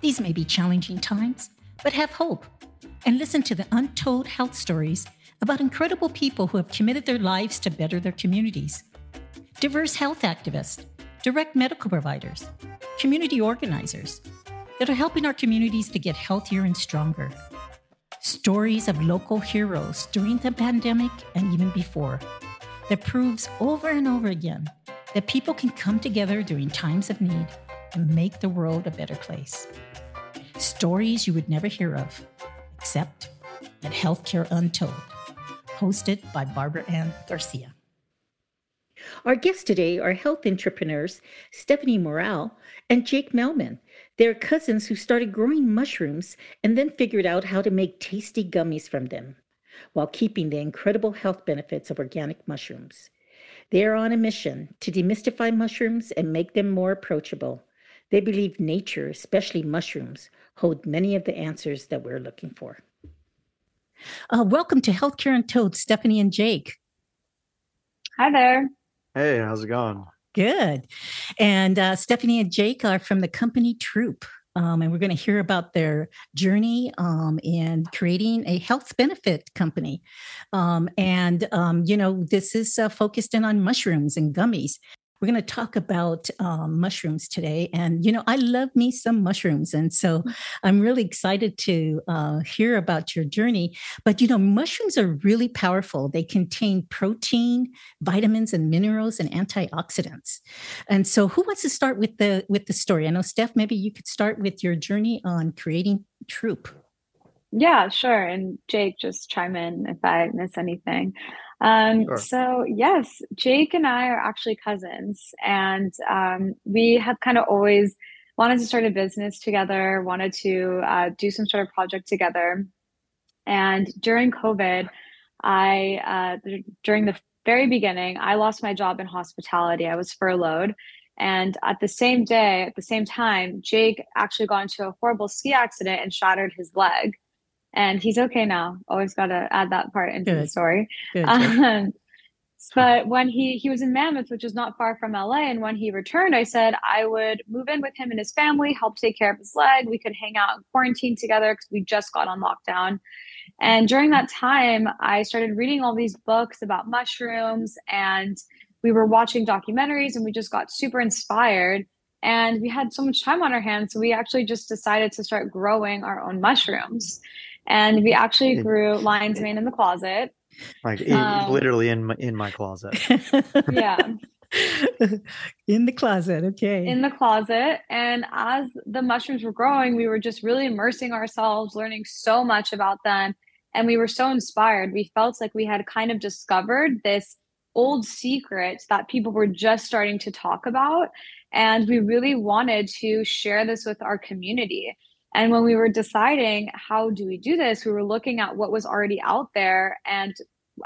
These may be challenging times, but have hope and listen to the untold health stories about incredible people who have committed their lives to better their communities. Diverse health activists, direct medical providers, community organizers that are helping our communities to get healthier and stronger. Stories of local heroes during the pandemic and even before that proves over and over again that people can come together during times of need and make the world a better place. Stories you would never hear of, except at Healthcare Untold, hosted by Barbara Ann Garcia. Our guests today are health entrepreneurs Stephanie Morale and Jake Melman. They're cousins who started growing mushrooms and then figured out how to make tasty gummies from them while keeping the incredible health benefits of organic mushrooms. They are on a mission to demystify mushrooms and make them more approachable. They believe nature, especially mushrooms, hold many of the answers that we're looking for. Uh, welcome to Healthcare and Untold, Stephanie and Jake. Hi there. Hey, how's it going? Good. And uh, Stephanie and Jake are from the company Troop. Um, and we're going to hear about their journey um, in creating a health benefit company. Um, and, um, you know, this is uh, focused in on mushrooms and gummies. We're going to talk about um, mushrooms today. And, you know, I love me some mushrooms. And so mm. I'm really excited to uh, hear about your journey. But, you know, mushrooms are really powerful. They contain protein, vitamins, and minerals and antioxidants. And so who wants to start with the with the story? I know, Steph, maybe you could start with your journey on creating Troop. Yeah, sure. And Jake, just chime in if I miss anything. Um, sure. So, yes, Jake and I are actually cousins, and um, we have kind of always wanted to start a business together, wanted to uh, do some sort of project together. And during COVID, I, uh, during the very beginning, I lost my job in hospitality. I was furloughed. And at the same day, at the same time, Jake actually got into a horrible ski accident and shattered his leg and he's okay now. Always got to add that part into Good. the story. Good. Um, but when he he was in Mammoth, which is not far from LA, and when he returned, I said I would move in with him and his family, help take care of his leg. We could hang out in quarantine together because we just got on lockdown. And during that time, I started reading all these books about mushrooms, and we were watching documentaries, and we just got super inspired. And we had so much time on our hands, so we actually just decided to start growing our own mushrooms and we actually grew lion's mane in the closet. Like um, literally in my, in my closet. yeah. in the closet, okay. In the closet, and as the mushrooms were growing, we were just really immersing ourselves, learning so much about them, and we were so inspired. We felt like we had kind of discovered this old secret that people were just starting to talk about, and we really wanted to share this with our community. And when we were deciding how do we do this, we were looking at what was already out there. And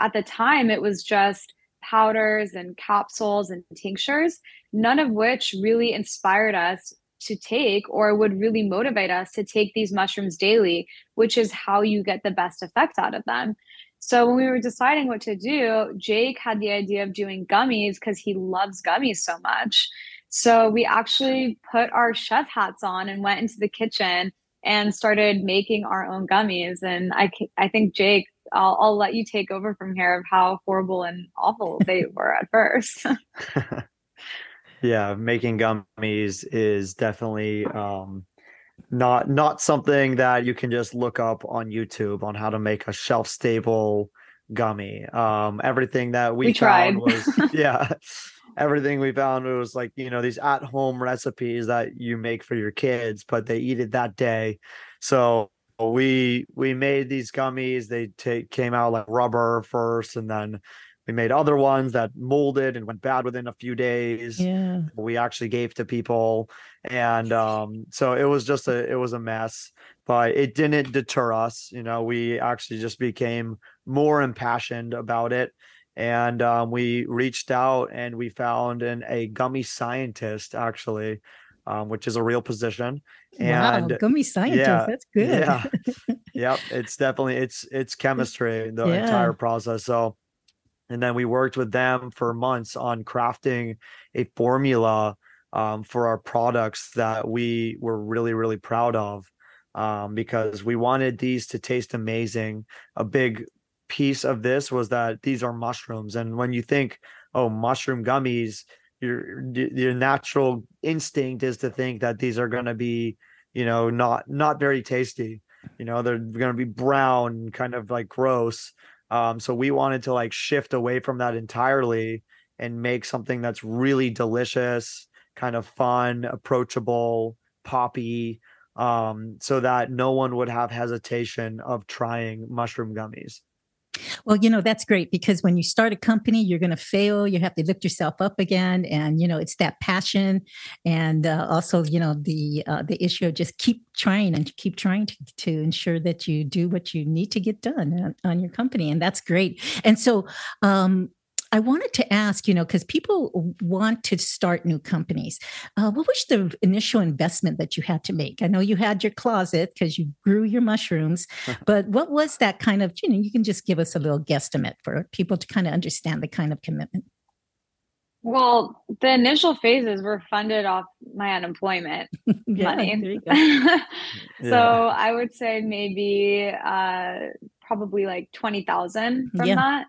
at the time, it was just powders and capsules and tinctures, none of which really inspired us to take or would really motivate us to take these mushrooms daily, which is how you get the best effect out of them. So when we were deciding what to do, Jake had the idea of doing gummies because he loves gummies so much. So we actually put our chef hats on and went into the kitchen and started making our own gummies. And I, I think Jake, I'll, I'll let you take over from here of how horrible and awful they were at first. yeah, making gummies is definitely um, not not something that you can just look up on YouTube on how to make a shelf stable gummy. Um, everything that we, we tried was yeah everything we found was like you know these at home recipes that you make for your kids but they eat it that day. So we we made these gummies. They take came out like rubber first and then we made other ones that molded and went bad within a few days. Yeah. We actually gave to people and um so it was just a it was a mess but it didn't deter us. You know we actually just became more impassioned about it and um, we reached out and we found an, a gummy scientist actually um, which is a real position and wow, gummy scientist yeah, that's good yeah yep it's definitely it's it's chemistry the yeah. entire process so and then we worked with them for months on crafting a formula um, for our products that we were really really proud of um, because we wanted these to taste amazing. A big piece of this was that these are mushrooms, and when you think, oh, mushroom gummies, your your natural instinct is to think that these are going to be, you know, not not very tasty. You know, they're going to be brown, kind of like gross. Um, so we wanted to like shift away from that entirely and make something that's really delicious, kind of fun, approachable, poppy, um, so that no one would have hesitation of trying mushroom gummies. Well, you know, that's great because when you start a company, you're going to fail. You have to lift yourself up again. And, you know, it's that passion. And uh, also, you know, the uh, the issue of just keep trying and keep trying to, to ensure that you do what you need to get done on, on your company. And that's great. And so, um, I wanted to ask, you know, because people want to start new companies. Uh, what was the initial investment that you had to make? I know you had your closet because you grew your mushrooms, but what was that kind of, you know, you can just give us a little guesstimate for people to kind of understand the kind of commitment. Well, the initial phases were funded off my unemployment yeah, money. so. I would say maybe uh, probably like 20,000 from yeah. that.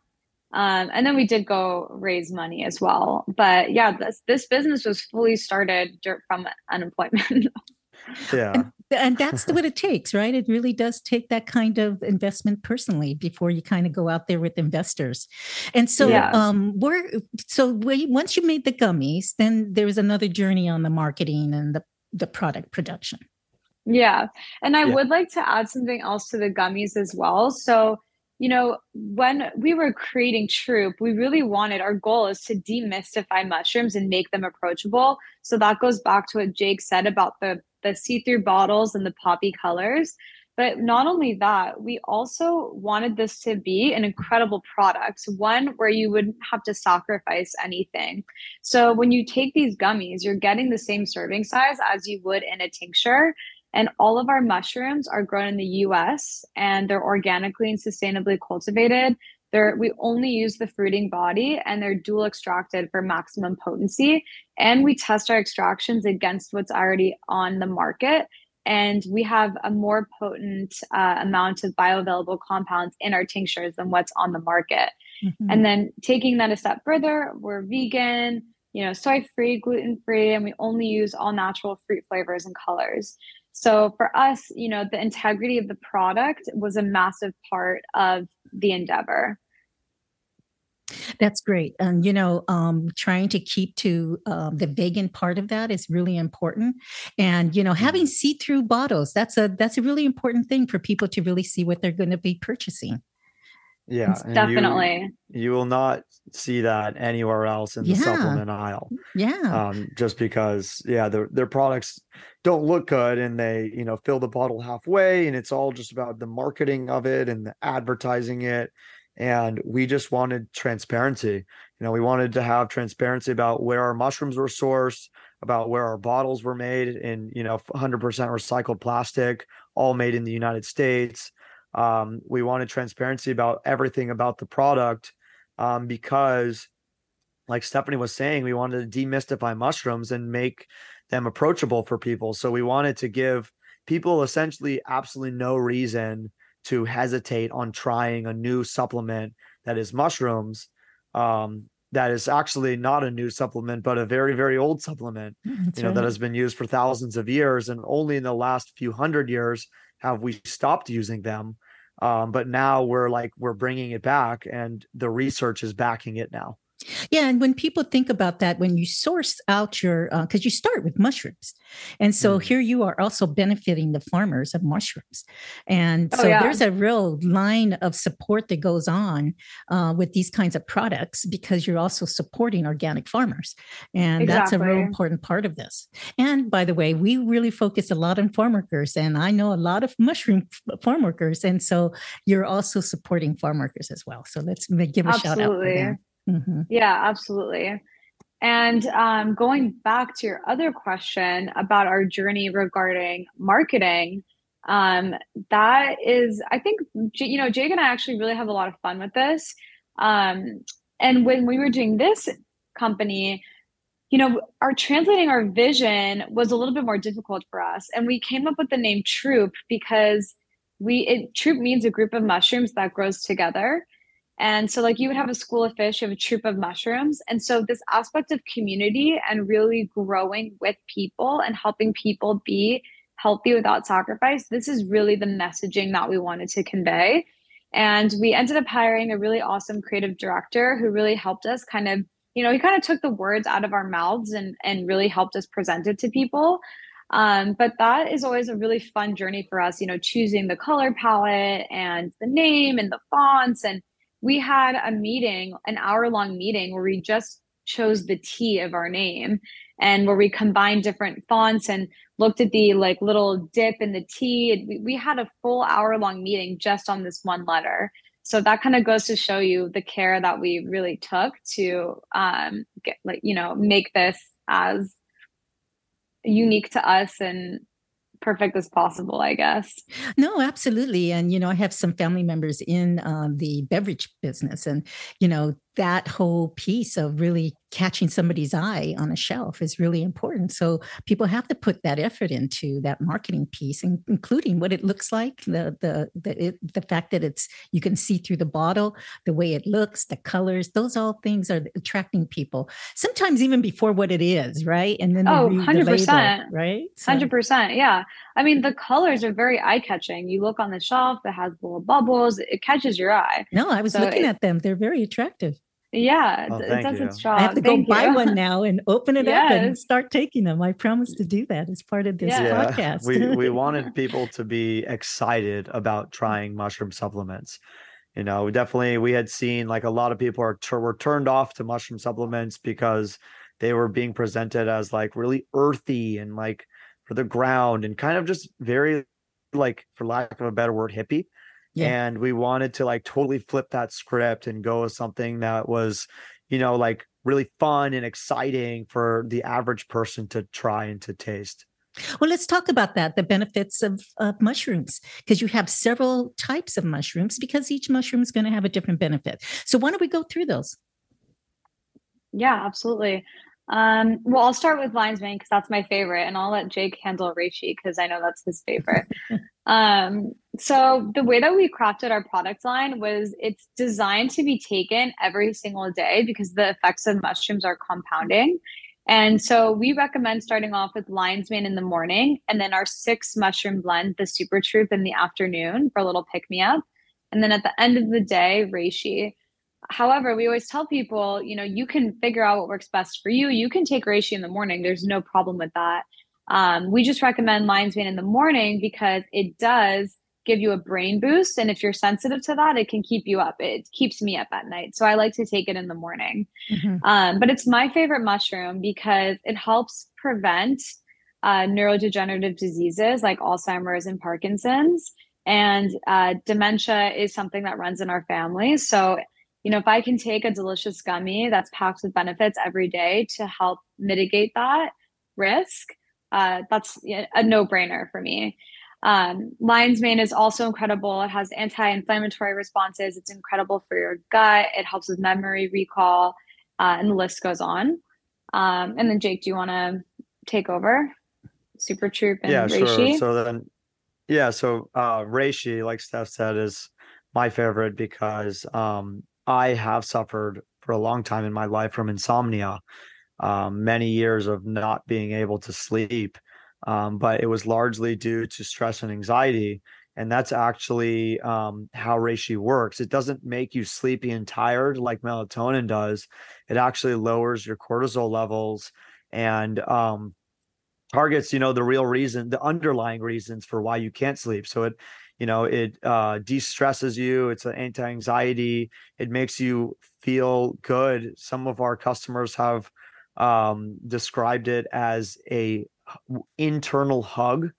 Um, and then we did go raise money as well. But yeah, this this business was fully started from unemployment. yeah. And, and that's what it takes, right? It really does take that kind of investment personally before you kind of go out there with investors. And so, yeah. um, we're so we, once you made the gummies, then there was another journey on the marketing and the the product production. Yeah, and I yeah. would like to add something else to the gummies as well. So you know, when we were creating Troop, we really wanted our goal is to demystify mushrooms and make them approachable. So that goes back to what Jake said about the the see-through bottles and the poppy colors. But not only that, we also wanted this to be an incredible product, one where you wouldn't have to sacrifice anything. So when you take these gummies, you're getting the same serving size as you would in a tincture, and all of our mushrooms are grown in the US and they're organically and sustainably cultivated. They're, we only use the fruiting body and they're dual extracted for maximum potency. And we test our extractions against what's already on the market. And we have a more potent uh, amount of bioavailable compounds in our tinctures than what's on the market. Mm-hmm. And then taking that a step further, we're vegan, you know, soy free, gluten free, and we only use all natural fruit flavors and colors. So for us, you know, the integrity of the product was a massive part of the endeavor. That's great. And, you know, um, trying to keep to um, the vegan part of that is really important. And, you know, having mm-hmm. see through bottles, that's a, that's a really important thing for people to really see what they're going to be purchasing. Yeah, definitely. You, you, will not see that anywhere else in the yeah. supplement aisle. Yeah. Um, just because, yeah, their their products don't look good and they, you know, fill the bottle halfway and it's all just about the marketing of it and the advertising it. And we just wanted transparency. You know, we wanted to have transparency about where our mushrooms were sourced, about where our bottles were made in, you know, 100% recycled plastic, all made in the United States um, we wanted transparency about everything about the product um, because, like Stephanie was saying, we wanted to demystify mushrooms and make them approachable for people. So we wanted to give people essentially absolutely no reason to hesitate on trying a new supplement that is mushrooms. Um, that is actually not a new supplement, but a very, very old supplement, mm, That's you know, right. that has been used for thousands of years. And only in the last few hundred years have we stopped using them? Um, but now we're like we're bringing it back and the research is backing it now yeah, and when people think about that, when you source out your, because uh, you start with mushrooms, and so mm. here you are also benefiting the farmers of mushrooms, and oh, so yeah. there's a real line of support that goes on uh, with these kinds of products because you're also supporting organic farmers, and exactly. that's a real important part of this. And by the way, we really focus a lot on farm workers, and I know a lot of mushroom farm workers, and so you're also supporting farm workers as well. So let's give a Absolutely. shout out. Mm-hmm. Yeah, absolutely. And um, going back to your other question about our journey regarding marketing, um, that is, I think, you know, Jake and I actually really have a lot of fun with this. Um, and when we were doing this company, you know, our translating our vision was a little bit more difficult for us. And we came up with the name Troop because we it troop means a group of mushrooms that grows together. And so like you would have a school of fish, you have a troop of mushrooms. And so this aspect of community and really growing with people and helping people be healthy without sacrifice, this is really the messaging that we wanted to convey. And we ended up hiring a really awesome creative director who really helped us kind of, you know, he kind of took the words out of our mouths and and really helped us present it to people. Um, but that is always a really fun journey for us, you know, choosing the color palette and the name and the fonts. And we had a meeting, an hour long meeting where we just chose the T of our name and where we combined different fonts and looked at the like little dip in the T. We, we had a full hour long meeting just on this one letter. So that kind of goes to show you the care that we really took to um, get like you know make this as unique to us and perfect as possible, I guess. No, absolutely. And, you know, I have some family members in um, the beverage business, and, you know, that whole piece of really catching somebody's eye on a shelf is really important. So people have to put that effort into that marketing piece, including what it looks like, the the the, it, the fact that it's you can see through the bottle, the way it looks, the colors. Those all things are attracting people. Sometimes even before what it is, right? And then oh, 100 percent, right? Hundred percent, yeah. I mean, the colors are very eye catching. You look on the shelf, it has little bubbles. It catches your eye. No, I was so looking it, at them. They're very attractive. Yeah, oh, it does its job. I have to thank go you. buy one now and open it yes. up and start taking them. I promise to do that as part of this yeah. podcast. we we wanted people to be excited about trying mushroom supplements. You know, definitely we had seen like a lot of people are were turned off to mushroom supplements because they were being presented as like really earthy and like for the ground and kind of just very like for lack of a better word hippie yeah. And we wanted to like totally flip that script and go with something that was, you know, like really fun and exciting for the average person to try and to taste. Well, let's talk about that the benefits of, of mushrooms, because you have several types of mushrooms, because each mushroom is going to have a different benefit. So, why don't we go through those? Yeah, absolutely. Um, well, I'll start with lion's mane because that's my favorite, and I'll let Jake handle reishi because I know that's his favorite. um, so the way that we crafted our product line was it's designed to be taken every single day because the effects of mushrooms are compounding. And so we recommend starting off with lion's mane in the morning and then our six mushroom blend, the super troop in the afternoon for a little pick me up. And then at the end of the day, reishi. However, we always tell people, you know, you can figure out what works best for you. You can take reishi in the morning. There's no problem with that. Um, we just recommend lion's mane in the morning because it does give you a brain boost. And if you're sensitive to that, it can keep you up. It keeps me up at night. So I like to take it in the morning. Mm-hmm. Um, but it's my favorite mushroom because it helps prevent uh, neurodegenerative diseases like Alzheimer's and Parkinson's. And uh, dementia is something that runs in our family. So you know, if I can take a delicious gummy that's packed with benefits every day to help mitigate that risk, uh, that's a no brainer for me. Um, lion's mane is also incredible. It has anti inflammatory responses. It's incredible for your gut. It helps with memory recall, uh, and the list goes on. Um, and then, Jake, do you want to take over? Super Troop and yeah, Reishi? sure. So then, yeah, so uh, Reishi, like Steph said, is my favorite because um, I have suffered for a long time in my life from insomnia, um, many years of not being able to sleep. Um, but it was largely due to stress and anxiety. And that's actually um, how reishi works. It doesn't make you sleepy and tired like melatonin does. It actually lowers your cortisol levels and um, targets, you know, the real reason, the underlying reasons for why you can't sleep. So it you know it uh, de-stresses you it's an anti-anxiety it makes you feel good. Some of our customers have um, described it as a internal hug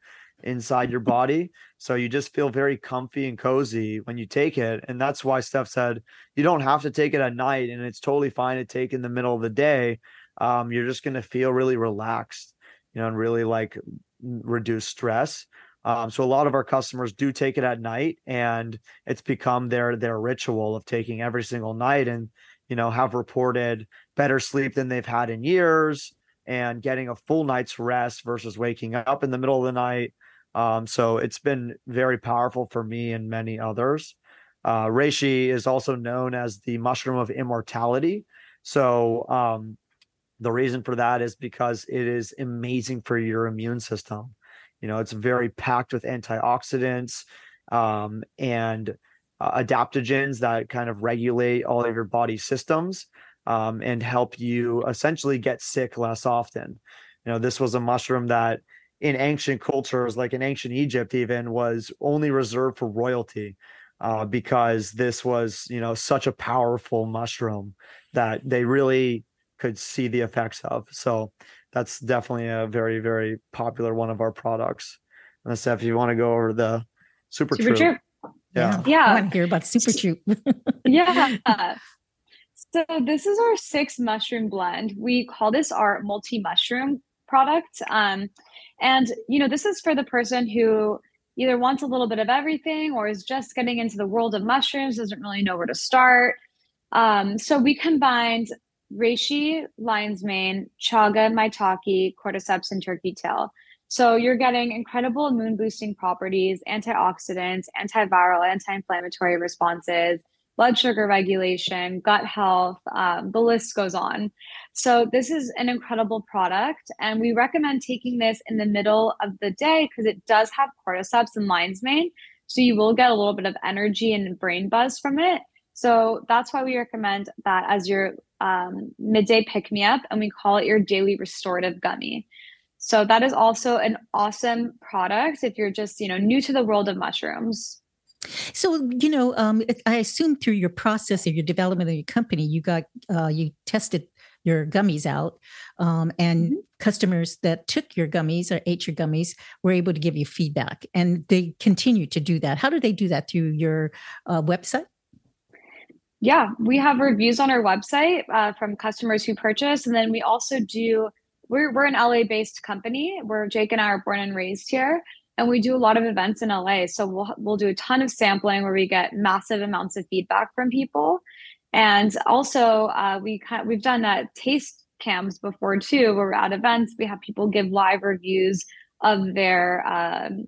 inside your body so you just feel very comfy and cozy when you take it and that's why steph said you don't have to take it at night and it's totally fine to take in the middle of the day um, you're just going to feel really relaxed you know and really like reduce stress um, so a lot of our customers do take it at night, and it's become their their ritual of taking every single night, and you know have reported better sleep than they've had in years. and getting a full night's rest versus waking up in the middle of the night. Um, so it's been very powerful for me and many others. Uh, reishi is also known as the mushroom of immortality. So um, the reason for that is because it is amazing for your immune system. You know, it's very packed with antioxidants um, and uh, adaptogens that kind of regulate all of your body systems um, and help you essentially get sick less often. You know, this was a mushroom that in ancient cultures, like in ancient Egypt, even was only reserved for royalty uh, because this was, you know, such a powerful mushroom that they really could see the effects of. So that's definitely a very, very popular one of our products. And Steph, if you want to go over the super, super troop. Yeah. Yeah. I want to hear about super troop. yeah. So this is our six mushroom blend. We call this our multi mushroom product. Um, and you know, this is for the person who either wants a little bit of everything or is just getting into the world of mushrooms, doesn't really know where to start. Um, so we combined reishi, lion's mane, chaga, maitake, cordyceps, and turkey tail. So you're getting incredible immune boosting properties, antioxidants, antiviral, anti-inflammatory responses, blood sugar regulation, gut health, um, the list goes on. So, this is an incredible product, and we recommend taking this in the middle of the day because it does have cordyceps and lion's mane. So, you will get a little bit of energy and brain buzz from it. So, that's why we recommend that as your um, midday pick me up, and we call it your daily restorative gummy. So, that is also an awesome product if you're just, you know, new to the world of mushrooms. So, you know, um, I assume through your process of your development of your company, you got uh, you tested your gummies out, um, and mm-hmm. customers that took your gummies or ate your gummies were able to give you feedback, and they continue to do that. How do they do that through your uh, website? Yeah, we have reviews on our website uh, from customers who purchase, and then we also do. We're we're an LA based company. Where Jake and I are born and raised here and we do a lot of events in LA. So we'll we'll do a ton of sampling where we get massive amounts of feedback from people, and also uh, we kind we've done uh, taste cams before too, where we're at events we have people give live reviews of their um,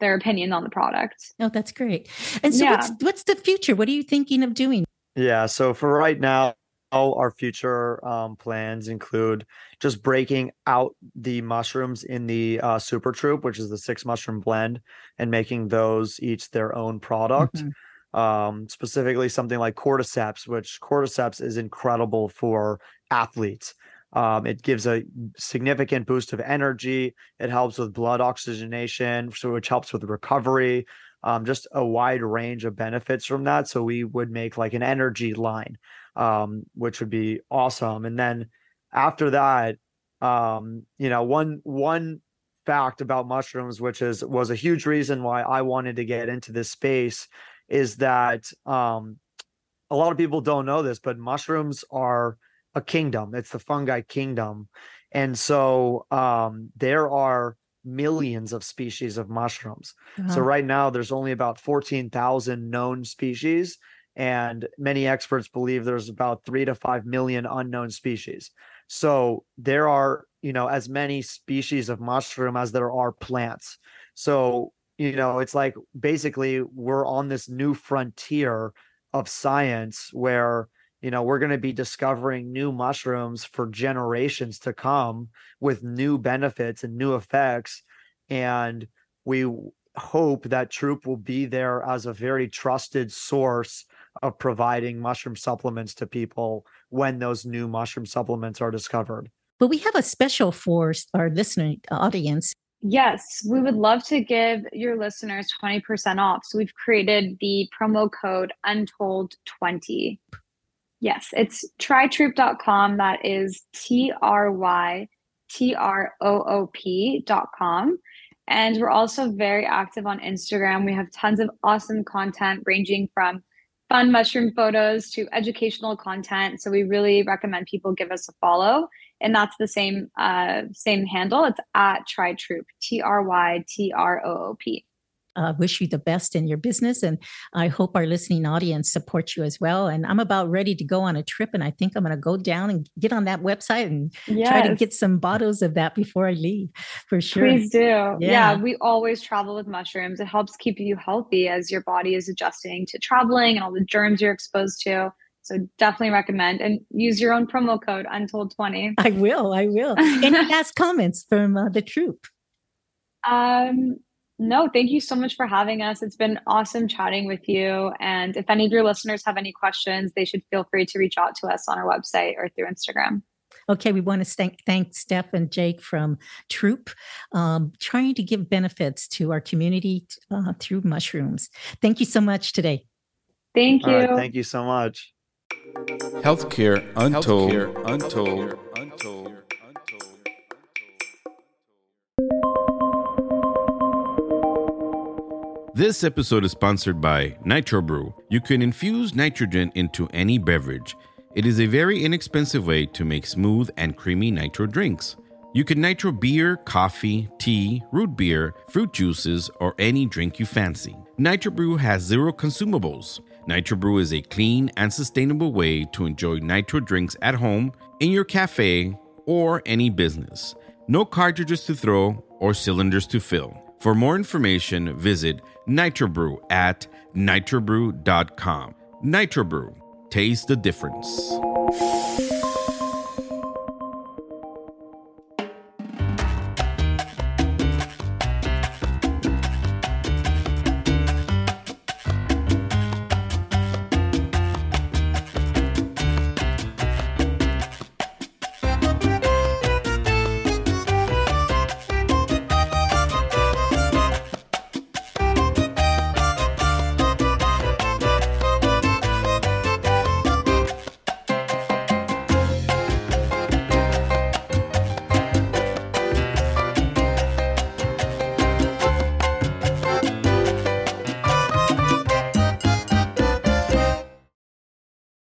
their opinion on the product. Oh, that's great. And so, yeah. what's what's the future? What are you thinking of doing? Yeah, so for right now, all our future um, plans include just breaking out the mushrooms in the uh, Super Troop, which is the six mushroom blend, and making those each their own product. Mm-hmm. Um, specifically, something like cordyceps, which cordyceps is incredible for athletes. Um, it gives a significant boost of energy. It helps with blood oxygenation, so which helps with recovery. Um, just a wide range of benefits from that. So we would make like an energy line um, which would be awesome. And then after that, um, you know, one one fact about mushrooms, which is was a huge reason why I wanted to get into this space, is that um, a lot of people don't know this, but mushrooms are a kingdom. It's the fungi kingdom, and so um, there are millions of species of mushrooms. Uh-huh. So right now, there's only about fourteen thousand known species, and many experts believe there's about three to five million unknown species. So there are, you know, as many species of mushroom as there are plants. So, you know, it's like basically we're on this new frontier of science where, you know, we're going to be discovering new mushrooms for generations to come with new benefits and new effects. And we hope that Troop will be there as a very trusted source of providing mushroom supplements to people when those new mushroom supplements are discovered. But we have a special for our listening uh, audience. Yes, we would love to give your listeners 20% off. So we've created the promo code untold20. Yes, it's trytroop.com. That is T R Y T R O O P.com. And we're also very active on Instagram. We have tons of awesome content ranging from fun mushroom photos to educational content. So we really recommend people give us a follow. And that's the same uh, same handle. It's at Try Troop, T R Y T R O O P. uh, wish you the best in your business. And I hope our listening audience supports you as well. And I'm about ready to go on a trip. And I think I'm going to go down and get on that website and yes. try to get some bottles of that before I leave for sure. Please do. Yeah. yeah. we always travel with mushrooms. It helps keep you healthy as your body is adjusting to traveling and all the germs you're exposed to. So definitely recommend and use your own promo code Untold20. I will. I will. Any last comments from uh, the troop? Um, no, thank you so much for having us. It's been awesome chatting with you. And if any of your listeners have any questions, they should feel free to reach out to us on our website or through Instagram. Okay, we want to thank, thank Steph and Jake from Troop, um, trying to give benefits to our community uh, through mushrooms. Thank you so much today. Thank you. thank you so much. Healthcare Untold. Healthcare Untold. Untold. This episode is sponsored by Nitro Brew. You can infuse nitrogen into any beverage. It is a very inexpensive way to make smooth and creamy nitro drinks. You can nitro beer, coffee, tea, root beer, fruit juices, or any drink you fancy. Nitro Brew has zero consumables. Nitro Brew is a clean and sustainable way to enjoy nitro drinks at home, in your cafe, or any business. No cartridges to throw or cylinders to fill. For more information, visit Nitrobrew at nitrobrew.com. Nitrobrew, taste the difference.